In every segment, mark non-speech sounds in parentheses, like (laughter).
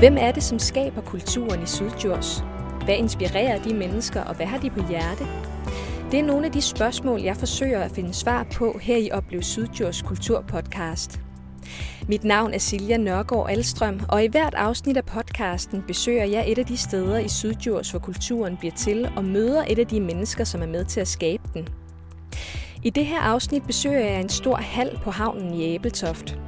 Hvem er det, som skaber kulturen i Sydjurs? Hvad inspirerer de mennesker, og hvad har de på hjerte? Det er nogle af de spørgsmål, jeg forsøger at finde svar på her i Oplev Sydjurs Kulturpodcast. Mit navn er Silja Nørgaard Alstrøm, og i hvert afsnit af podcasten besøger jeg et af de steder i Sydjurs, hvor kulturen bliver til, og møder et af de mennesker, som er med til at skabe den. I det her afsnit besøger jeg en stor hal på havnen i Æbeltoft.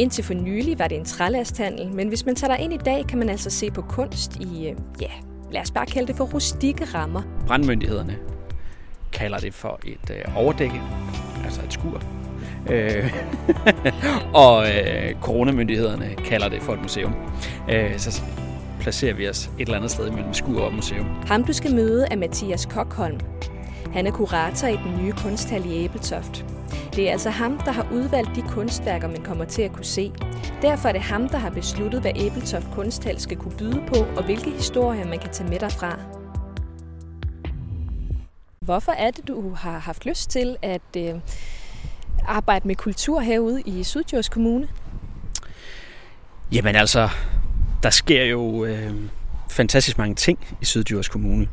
Indtil for nylig var det en trælasthandel, men hvis man tager ind i dag, kan man altså se på kunst i, øh, ja, lad os bare kalde det for rustikke rammer. Brandmyndighederne kalder det for et øh, overdække, altså et skur. Øh, (laughs) og øh, coronamyndighederne kalder det for et museum. Øh, så placerer vi os et eller andet sted mellem skur og museum. Ham du skal møde er Mathias Kokholm. Han er kurator i den nye kunsthal i Æbeltoft. Det er altså ham, der har udvalgt de kunstværker, man kommer til at kunne se. Derfor er det ham, der har besluttet, hvad Æbeltoft Kunsthal skal kunne byde på, og hvilke historier man kan tage med derfra. Hvorfor er det, du har haft lyst til at øh, arbejde med kultur herude i Sydjords Kommune? Jamen altså, der sker jo øh, fantastisk mange ting i Syddjurs Kommune.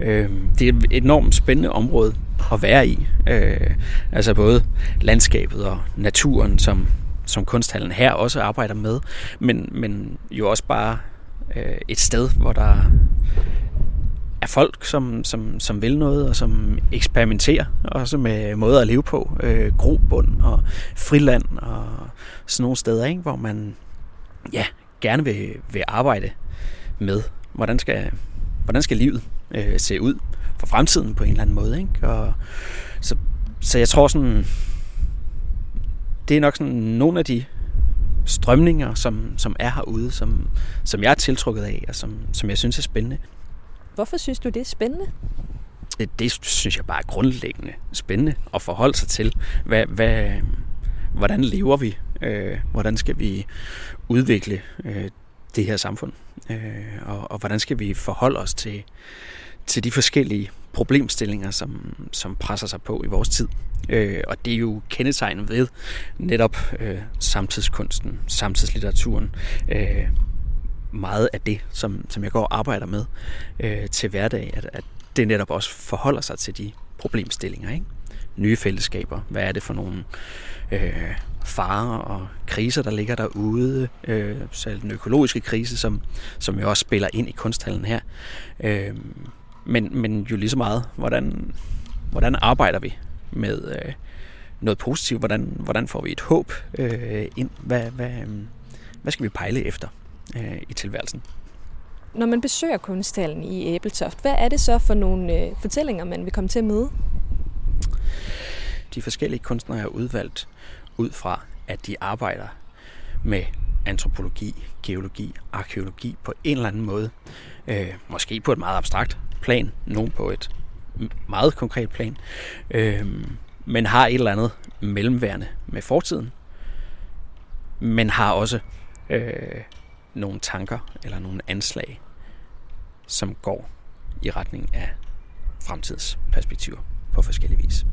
Øh, det er et enormt spændende område at være i. Øh, altså både landskabet og naturen, som, som kunsthallen her også arbejder med, men, men jo også bare øh, et sted, hvor der er folk, som, som, som vil noget, og som eksperimenterer også med måder at leve på. Øh, grobund og friland og sådan nogle steder, ikke? hvor man ja, gerne vil, vil arbejde med, hvordan skal, hvordan skal livet øh, se ud for fremtiden på en eller anden måde. Ikke? Og så, så jeg tror sådan, det er nok sådan nogle af de strømninger, som, som er herude, som, som jeg er tiltrukket af, og som, som jeg synes er spændende. Hvorfor synes du, det er spændende? Det, det synes jeg bare er grundlæggende spændende at forholde sig til. Hvad, hvad, hvordan lever vi? Øh, hvordan skal vi udvikle øh, det her samfund? Øh, og, og hvordan skal vi forholde os til, til de forskellige problemstillinger, som, som presser sig på i vores tid. Øh, og det er jo kendetegnet ved netop øh, samtidskunsten, samtidslitteraturen, øh, meget af det, som, som jeg går og arbejder med øh, til hverdag, at, at det netop også forholder sig til de problemstillinger. Ikke? Nye fællesskaber, hvad er det for nogle øh, farer og kriser, der ligger derude, øh, selv den økologiske krise, som, som jo også spiller ind i kunsthallen her. Øh, men, men jo lige så meget, hvordan, hvordan arbejder vi med øh, noget positivt? Hvordan, hvordan får vi et håb øh, ind? Hvad, hvad, øh, hvad skal vi pejle efter øh, i tilværelsen? Når man besøger kunsthallen i Æbeltoft, hvad er det så for nogle øh, fortællinger, man vil komme til at møde? De forskellige kunstnere er udvalgt ud fra, at de arbejder med antropologi, geologi, arkeologi på en eller anden måde. Øh, måske på et meget abstrakt plan, nogen på et meget konkret plan, øh, men har et eller andet mellemværende med fortiden, men har også øh, nogle tanker eller nogle anslag, som går i retning af fremtidsperspektiver på forskellige vis.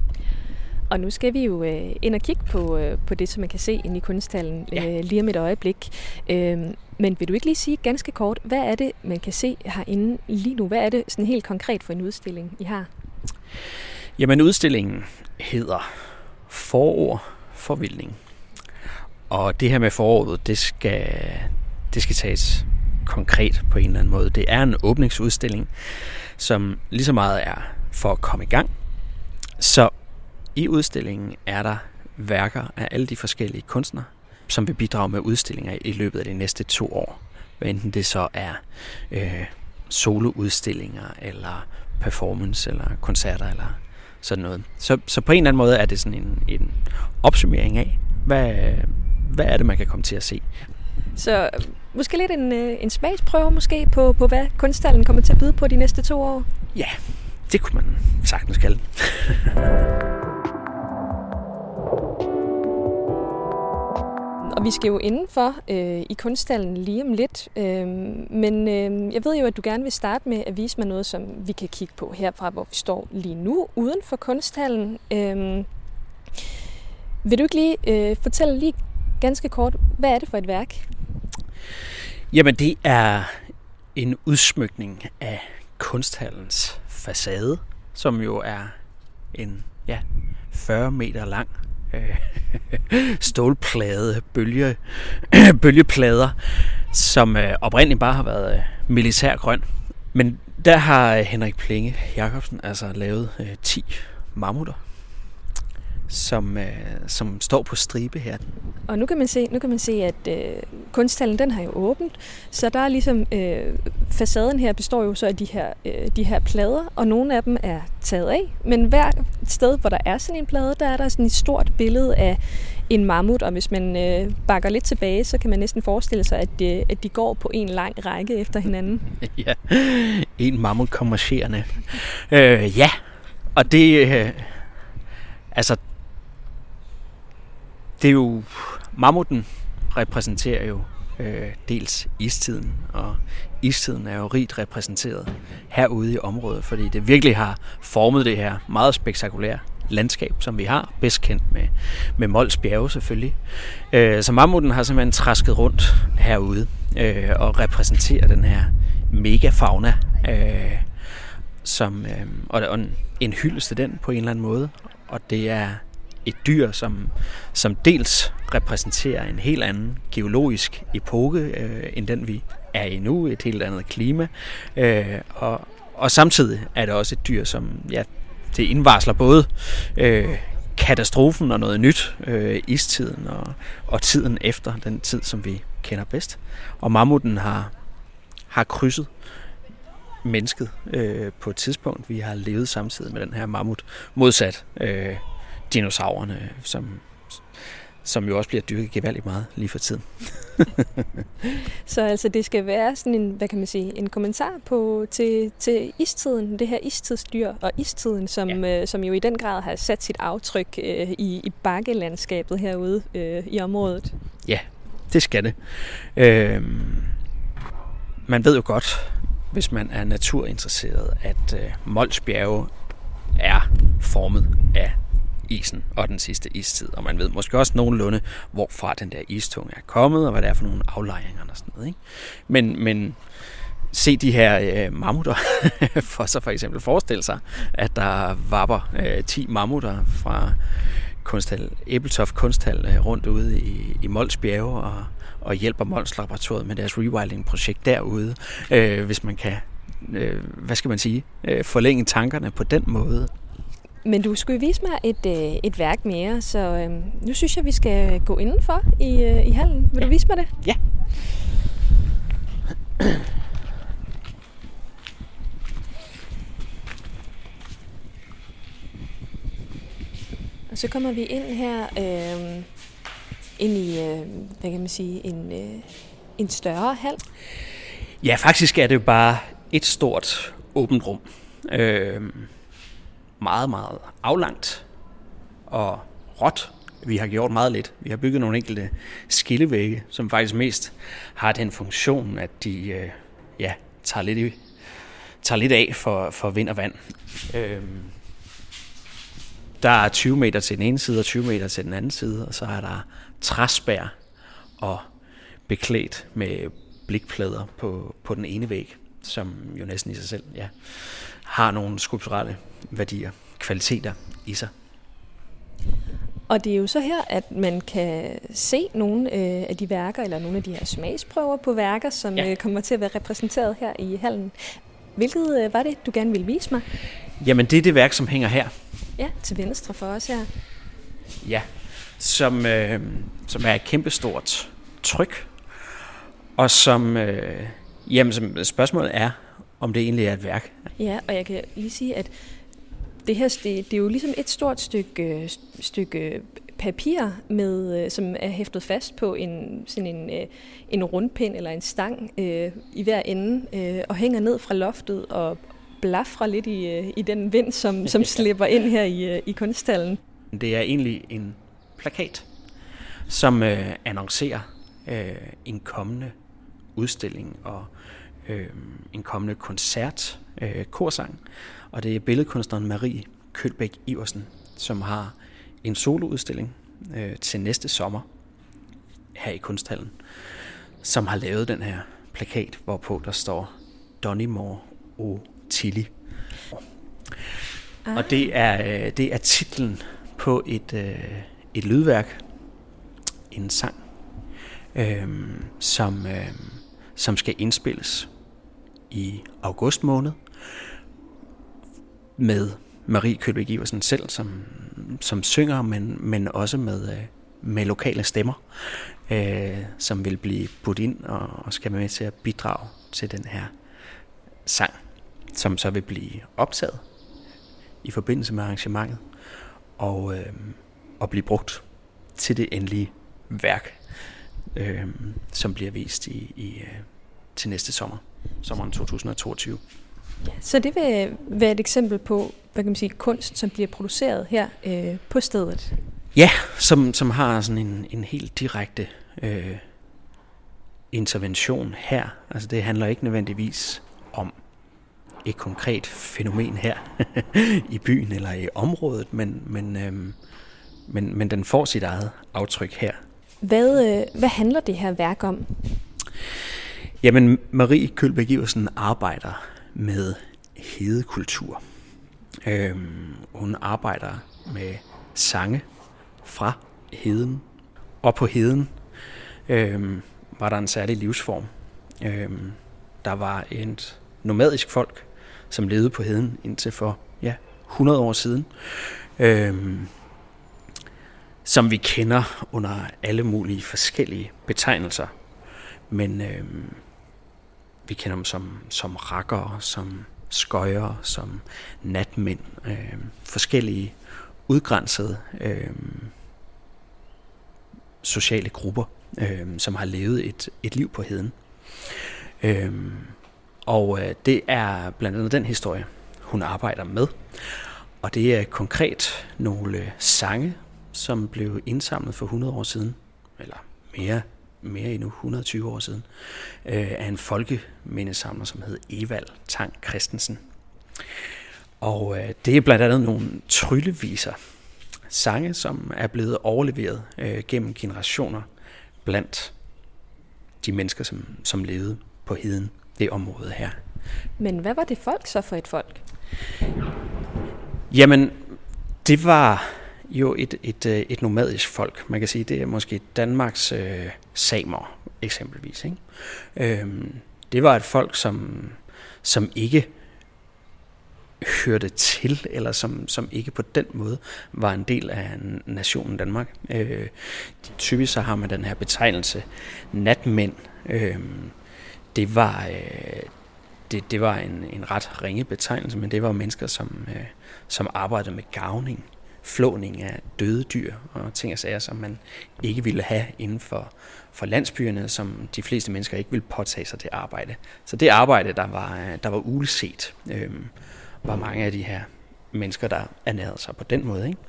Og nu skal vi jo øh, ind og kigge på, øh, på det, som man kan se inde i kunsthallen ja. øh, lige om et øjeblik. Øh, men vil du ikke lige sige ganske kort, hvad er det, man kan se herinde lige nu? Hvad er det sådan helt konkret for en udstilling, I har? Jamen udstillingen hedder Forår Forvildning. Og det her med foråret, det skal, det skal tages konkret på en eller anden måde. Det er en åbningsudstilling, som lige så meget er for at komme i gang. Så i udstillingen er der værker af alle de forskellige kunstnere, som vil bidrage med udstillinger i løbet af de næste to år. Hvad enten det så er øh, soloudstillinger, eller performance, eller koncerter, eller sådan noget. Så, så på en eller anden måde er det sådan en, en opsummering af, hvad, hvad er det, man kan komme til at se. Så måske lidt en, øh, en smagsprøve måske på, på, hvad kunststallen kommer til at byde på de næste to år? Ja, det kunne man sagtens kalde Og vi skal jo indenfor øh, i kunststallen lige om lidt. Øh, men øh, jeg ved jo, at du gerne vil starte med at vise mig noget, som vi kan kigge på herfra, hvor vi står lige nu uden for kunststallen. Øh, vil du ikke lige øh, fortælle lige ganske kort, hvad er det for et værk? Jamen, det er en udsmykning af kunsthallens facade, som jo er en ja, 40 meter lang øh, (laughs) stålplade, bølge, (clears throat) bølgeplader, som øh, oprindeligt bare har været øh, militærgrøn. Men der har øh, Henrik Plinge Jacobsen altså lavet øh, 10 mammutter, som, øh, som står på stribe her. Og nu kan man se, nu kan man se at øh, kunsthallen den har jo åbent, så der er ligesom øh, facaden her består jo så af de her, øh, de her plader, og nogle af dem er taget af. Men hver sted, hvor der er sådan en plade, der er der sådan et stort billede af en mammut, og hvis man øh, bakker lidt tilbage, så kan man næsten forestille sig, at de, at de går på en lang række efter hinanden. (laughs) ja, en mammut kommer. Øh, ja, og det... Øh, altså, det er jo... Mammuten repræsenterer jo øh, dels istiden, og istiden er jo rigt repræsenteret herude i området, fordi det virkelig har formet det her meget spektakulære landskab, som vi har, bedst kendt med, med Mols bjerge selvfølgelig. Øh, så mammuten har simpelthen træsket rundt herude øh, og repræsenterer den her megafauna, øh, som, øh, og en hyldest til den på en eller anden måde. Og det er et dyr, som, som dels repræsenterer en helt anden geologisk epoke, øh, end den vi er i nu, et helt andet klima. Øh, og, og samtidig er det også et dyr, som ja, det indvarsler både øh, katastrofen og noget nyt, øh, istiden og, og tiden efter den tid, som vi kender bedst. Og mammuten har, har krydset mennesket øh, på et tidspunkt. Vi har levet samtidig med den her mammut, modsat øh, dinosaurerne, som, som jo også bliver dyrket gevaldigt meget lige for tiden. (laughs) så altså det skal være sådan en, hvad kan man sige, en kommentar på til, til istiden, det her istidsdyr og istiden, som, ja. øh, som jo i den grad har sat sit aftryk øh, i, i bakkelandskabet herude øh, i området. Ja, det skal det. Øh, man ved jo godt, hvis man er naturinteresseret, at øh, Mols bjerge er formet af isen og den sidste istid. Og man ved måske også nogenlunde, hvorfra den der istung er kommet, og hvad det er for nogle aflejringer og sådan noget. Ikke? Men, men se de her øh, mammutter, (laughs) for så for eksempel forestille sig, at der vapper øh, 10 mammutter fra kunsthal, Æbeltoft Kunsthal øh, rundt ude i, i Mols bjerge og, og hjælper Mols Laboratoriet med deres rewilding-projekt derude, øh, hvis man kan, øh, hvad skal man sige, øh, forlænge tankerne på den måde. Men du skulle vise mig et, øh, et værk mere, så øh, nu synes jeg, vi skal gå indenfor i, øh, i hallen. Vil ja. du vise mig det? Ja. Og så kommer vi ind her øh, ind i, øh, hvad kan man sige, en, øh, en større hal. Ja, faktisk er det jo bare et stort åbent rum. Øh, meget, meget aflangt og råt. Vi har gjort meget lidt. Vi har bygget nogle enkelte skillevægge, som faktisk mest har den funktion, at de øh, ja, tager, lidt i, tager lidt af for, for vind og vand. Øhm, der er 20 meter til den ene side og 20 meter til den anden side, og så er der træspær og beklædt med blikplader på, på den ene væg, som jo næsten i sig selv ja, har nogle skulpturelle værdier, kvaliteter i sig. Og det er jo så her, at man kan se nogle øh, af de værker, eller nogle af de her smagsprøver på værker, som ja. øh, kommer til at være repræsenteret her i hallen. Hvilket øh, var det, du gerne ville vise mig? Jamen, det er det værk, som hænger her. Ja, til venstre for os her. Ja, som, øh, som er et kæmpestort tryk, og som, øh, jamen, spørgsmålet er, om det egentlig er et værk. Ja, og jeg kan lige sige, at det her det, det er jo ligesom et stort stykke, stykke papir, med, øh, som er hæftet fast på en, sådan en, øh, en rundpind eller en stang øh, i hver ende, øh, og hænger ned fra loftet og blafrer lidt i, øh, i den vind, som, (laughs) som slipper ind her i, i kunststallen. Det er egentlig en plakat, som øh, annoncerer øh, en kommende udstilling og øh, en kommende koncert, øh, korsang. Og det er billedkunstneren Marie Kølbæk Iversen, som har en soloudstilling øh, til næste sommer her i Kunsthallen, som har lavet den her plakat, hvorpå der står Donimore o Tilly. Ah. Og det er, øh, det er titlen på et, øh, et lydværk, en sang, øh, som, øh, som skal indspilles i august måned med Marie Kølbæk Iversen selv som, som synger, men, men også med, øh, med lokale stemmer, øh, som vil blive budt ind og, og skal være med til at bidrage til den her sang, som så vil blive optaget i forbindelse med arrangementet og, øh, og blive brugt til det endelige værk, øh, som bliver vist i, i, øh, til næste sommer, sommeren 2022. Så det vil være et eksempel på, hvad kan man sige, kunst, som bliver produceret her øh, på stedet? Ja, som, som har sådan en, en helt direkte øh, intervention her. Altså det handler ikke nødvendigvis om et konkret fænomen her (laughs) i byen eller i området, men, men, øh, men, men den får sit eget aftryk her. Hvad, øh, hvad handler det her værk om? Jamen, Marie Kølbæk Iversen arbejder med hedekultur. Øhm, hun arbejder med sange fra heden. Og på heden øhm, var der en særlig livsform. Øhm, der var et nomadisk folk, som levede på heden indtil for ja, 100 år siden. Øhm, som vi kender under alle mulige forskellige betegnelser. Men øh, vi kender dem som, som rakker, som skøjer, som natmænd, øh, forskellige udgrænsede øh, sociale grupper, øh, som har levet et, et liv på heden. Øh, og øh, det er blandt andet den historie, hun arbejder med. Og det er konkret nogle øh, sange, som blev indsamlet for 100 år siden, eller mere mere endnu 120 år siden, øh, af en folkemindesamler, som hed Evald Tang Christensen. Og øh, det er blandt andet nogle trylleviser, sange, som er blevet overleveret øh, gennem generationer blandt de mennesker, som, som levede på heden, det område her. Men hvad var det folk så for et folk? Jamen, det var jo et, et, øh, et nomadisk folk. Man kan sige, det er måske Danmarks øh, samer eksempelvis. Ikke? Øhm, det var et folk, som, som ikke hørte til, eller som, som ikke på den måde var en del af nationen Danmark. Øh, typisk så har man den her betegnelse natmænd. Øh, det var, øh, det, det var en, en ret ringe betegnelse, men det var mennesker, som, øh, som arbejdede med gavning flåning af døde dyr og ting og sager, som man ikke ville have inden for, for landsbyerne, som de fleste mennesker ikke ville påtage sig det arbejde. Så det arbejde, der var, øh, der var uleset, øh, var mange af de her mennesker, der ernærede sig på den måde. Ikke?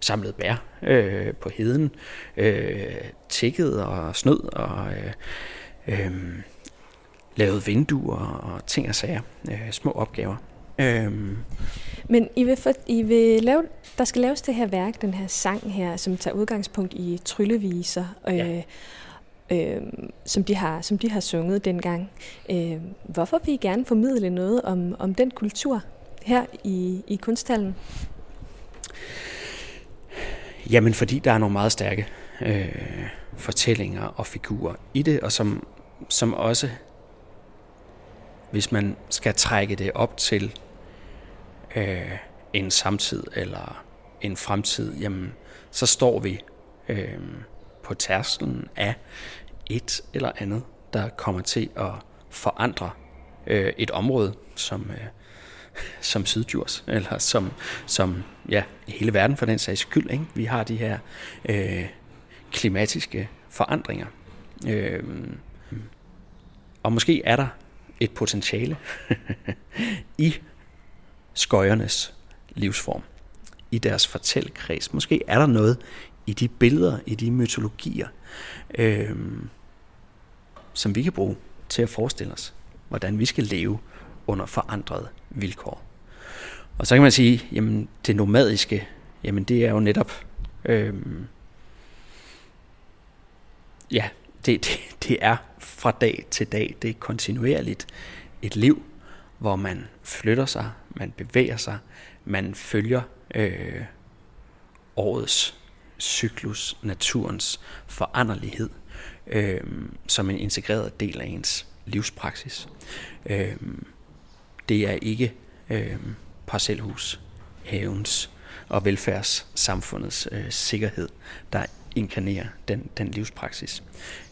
Samlede bær øh, på heden, øh, tækkede og snød og øh, øh, lavede vinduer og ting og sager, øh, små opgaver. Øhm. Men I vil, for, I vil lave, der skal laves det her værk, den her sang her, som tager udgangspunkt i trylleviser, øh, ja. øh, som, de har, som de har sunget dengang. Øh, hvorfor vil I gerne formidle noget om, om den kultur her i, i kunsthallen? Jamen, fordi der er nogle meget stærke øh, fortællinger og figurer i det, og som, som også, hvis man skal trække det op til øh, en samtid eller en fremtid, jamen, så står vi øh, på tærskelen af et eller andet, der kommer til at forandre øh, et område som, øh, (laughs) som Sydjurs, eller som, som ja, hele verden for den sags skyld. Ikke? Vi har de her øh, klimatiske forandringer. Øh, og måske er der et potentiale (laughs) i skøjernes livsform, i deres fortællekreds. Måske er der noget i de billeder, i de mytologier, øh, som vi kan bruge til at forestille os, hvordan vi skal leve under forandrede vilkår. Og så kan man sige, jamen det nomadiske, jamen det er jo netop, øh, ja, det, det, det er fra dag til dag. Det er kontinuerligt et liv, hvor man flytter sig, man bevæger sig, man følger øh, årets cyklus, naturens foranderlighed, øh, som en integreret del af ens livspraksis. Øh, det er ikke øh, parcelhus, havens og velfærdssamfundets øh, sikkerhed, der inkarnerer den, den livspraksis.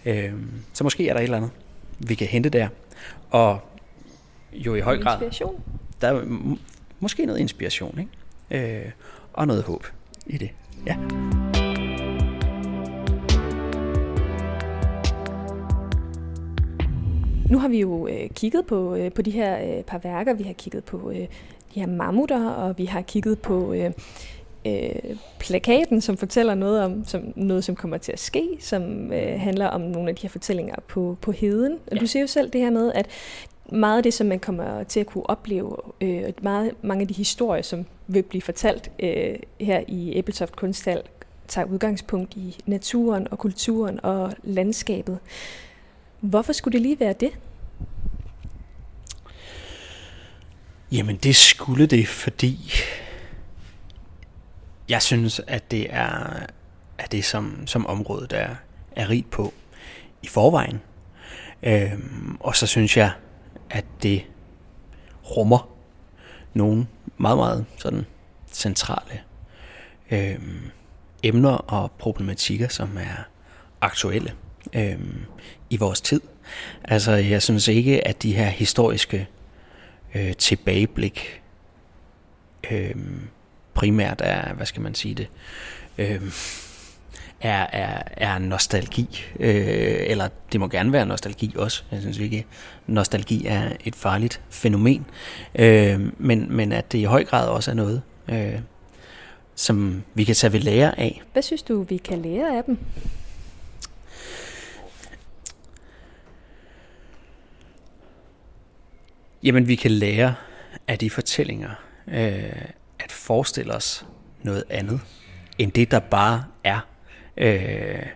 Øh, så måske er der et eller andet, vi kan hente der. Og jo i høj grad... Inspiration. Der er måske noget inspiration, ikke? Øh, og noget håb i det. Ja. Nu har vi jo øh, kigget på, øh, på de her øh, par værker. Vi har kigget på øh, de her mammutter, og vi har kigget på øh, øh, plakaten, som fortæller noget om som, noget, som kommer til at ske, som øh, handler om nogle af de her fortællinger på, på heden. Og ja. du siger jo selv det her med, at meget af det, som man kommer til at kunne opleve, øh, meget, mange af de historier, som vil blive fortalt øh, her i Æbeltoft Kunsthal, tager udgangspunkt i naturen og kulturen og landskabet. Hvorfor skulle det lige være det? Jamen det skulle det, fordi jeg synes, at det er, at det som, som området er, er rigt på i forvejen. Øhm, og så synes jeg, at det rummer nogle meget, meget sådan centrale øh, emner og problematikker, som er aktuelle øh, i vores tid. Altså, jeg synes ikke, at de her historiske øh, tilbageblik øh, primært er, hvad skal man sige det, øh, er, er, er nostalgi, øh, eller det må gerne være nostalgi også. Jeg synes ikke, nostalgi er et farligt fænomen, øh, men, men at det i høj grad også er noget, øh, som vi kan tage ved lære af. Hvad synes du, vi kan lære af dem? Jamen, vi kan lære af de fortællinger øh, at forestille os noget andet, end det, der bare er øh,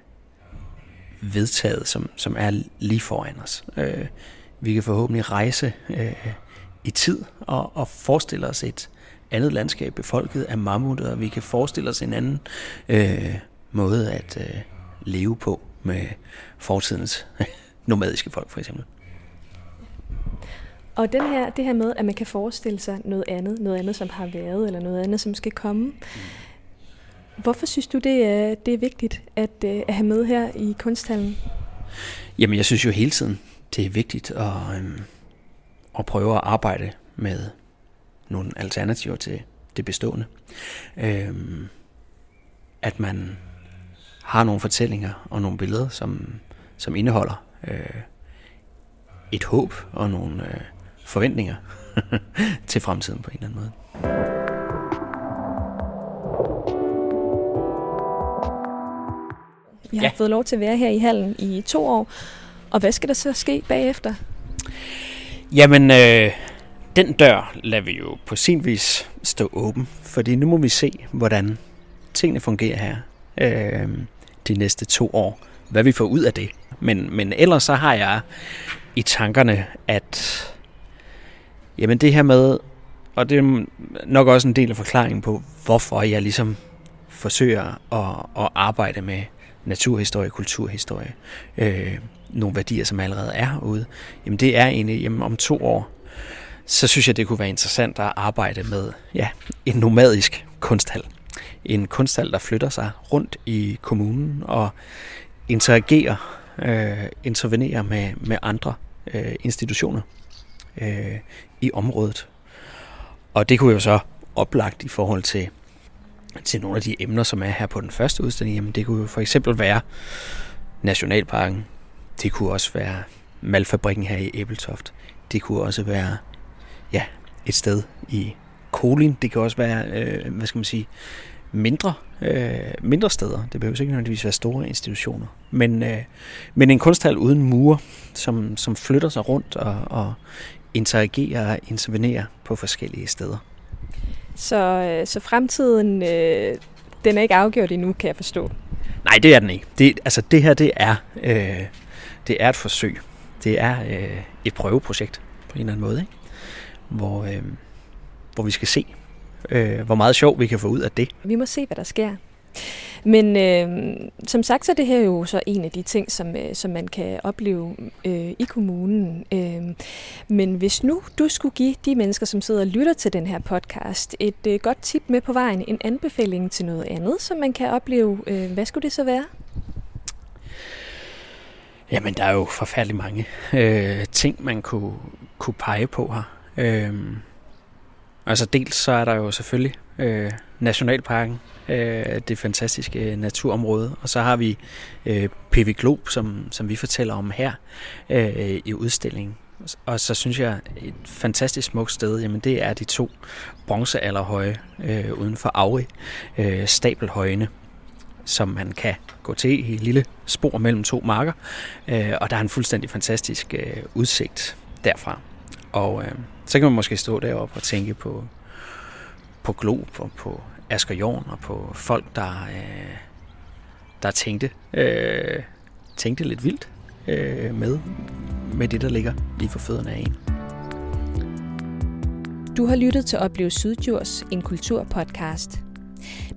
vedtaget, som, som er lige foran os. Øh, vi kan forhåbentlig rejse øh, i tid og, og forestille os et andet landskab befolket af mammutter, og vi kan forestille os en anden øh, måde at øh, leve på med fortidens (laughs) nomadiske folk for eksempel. Og den her, det her med, at man kan forestille sig noget andet, noget andet, som har været, eller noget andet, som skal komme. Hvorfor synes du, det er, det er vigtigt at, øh, at have med her i kunsthallen? Jamen, jeg synes jo hele tiden, det er vigtigt at, øhm, at prøve at arbejde med nogle alternativer til det bestående. Øhm, at man har nogle fortællinger og nogle billeder, som, som indeholder øh, et håb og nogle, øh, forventninger (laughs) til fremtiden på en eller anden måde. Vi har ja. fået lov til at være her i hallen i to år. Og hvad skal der så ske bagefter? Jamen, øh, den dør lader vi jo på sin vis stå åben. Fordi nu må vi se, hvordan tingene fungerer her øh, de næste to år. Hvad vi får ud af det. Men, men ellers så har jeg i tankerne, at Jamen det her med, og det er nok også en del af forklaringen på, hvorfor jeg ligesom forsøger at, at arbejde med naturhistorie, kulturhistorie, øh, nogle værdier, som allerede er ude, jamen det er egentlig, jamen om to år, så synes jeg, det kunne være interessant at arbejde med ja, en nomadisk kunsthal. En kunsthal, der flytter sig rundt i kommunen og interagerer, øh, intervenerer med, med andre øh, institutioner øh, i området. Og det kunne jo så oplagt i forhold til, til nogle af de emner, som er her på den første udstilling. Jamen det kunne jo for eksempel være Nationalparken. Det kunne også være Malfabrikken her i Æbeltoft. Det kunne også være ja, et sted i Kolin. Det kan også være, øh, hvad skal man sige, mindre, øh, mindre steder. Det behøver ikke nødvendigvis være store institutioner. Men, øh, men en kunsthal uden mure, som, som flytter sig rundt og, og interagerer og intervenerer på forskellige steder. Så, øh, så fremtiden, øh, den er ikke afgjort endnu, kan jeg forstå? Nej, det er den ikke. Det, altså det her, det er, øh, det er et forsøg. det er øh, et prøveprojekt på en eller anden måde, ikke? Hvor, øh, hvor vi skal se, øh, hvor meget sjov vi kan få ud af det. Vi må se, hvad der sker. Men øh, som sagt, så er det her jo så en af de ting, som, øh, som man kan opleve øh, i kommunen. Øh, men hvis nu du skulle give de mennesker, som sidder og lytter til den her podcast, et øh, godt tip med på vejen, en anbefaling til noget andet, som man kan opleve, øh, hvad skulle det så være? Jamen, der er jo forfærdelig mange øh, ting, man kunne, kunne pege på her. Øh, altså dels så er der jo selvfølgelig øh, Nationalparken, øh, det fantastiske øh, naturområde. Og så har vi øh, PV Glob, som, som vi fortæller om her øh, i udstillingen. Og så synes jeg, et fantastisk smukt sted, jamen det er de to bronzealderhøje øh, uden for Auri, øh, stabelhøjene, som man kan gå til i et lille spor mellem to marker. Øh, og der er en fuldstændig fantastisk øh, udsigt derfra. Og øh, så kan man måske stå deroppe og tænke på, på Glob og på Asger Jorn og på folk, der, øh, der tænkte, øh, tænkte lidt vildt øh, med, med det, der ligger lige for fødderne af en. Du har lyttet til Oplev Sydjurs, en kulturpodcast.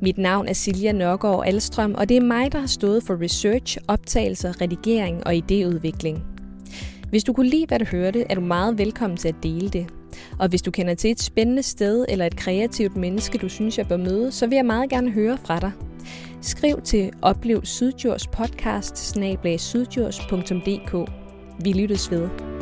Mit navn er Silja Nørgaard Alstrøm, og det er mig, der har stået for research, optagelser, redigering og idéudvikling. Hvis du kunne lide, hvad du hørte, er du meget velkommen til at dele det. Og hvis du kender til et spændende sted eller et kreativt menneske, du synes, jeg bør møde, så vil jeg meget gerne høre fra dig. Skriv til Oplev Sydjurs podcast Vi lyttes ved.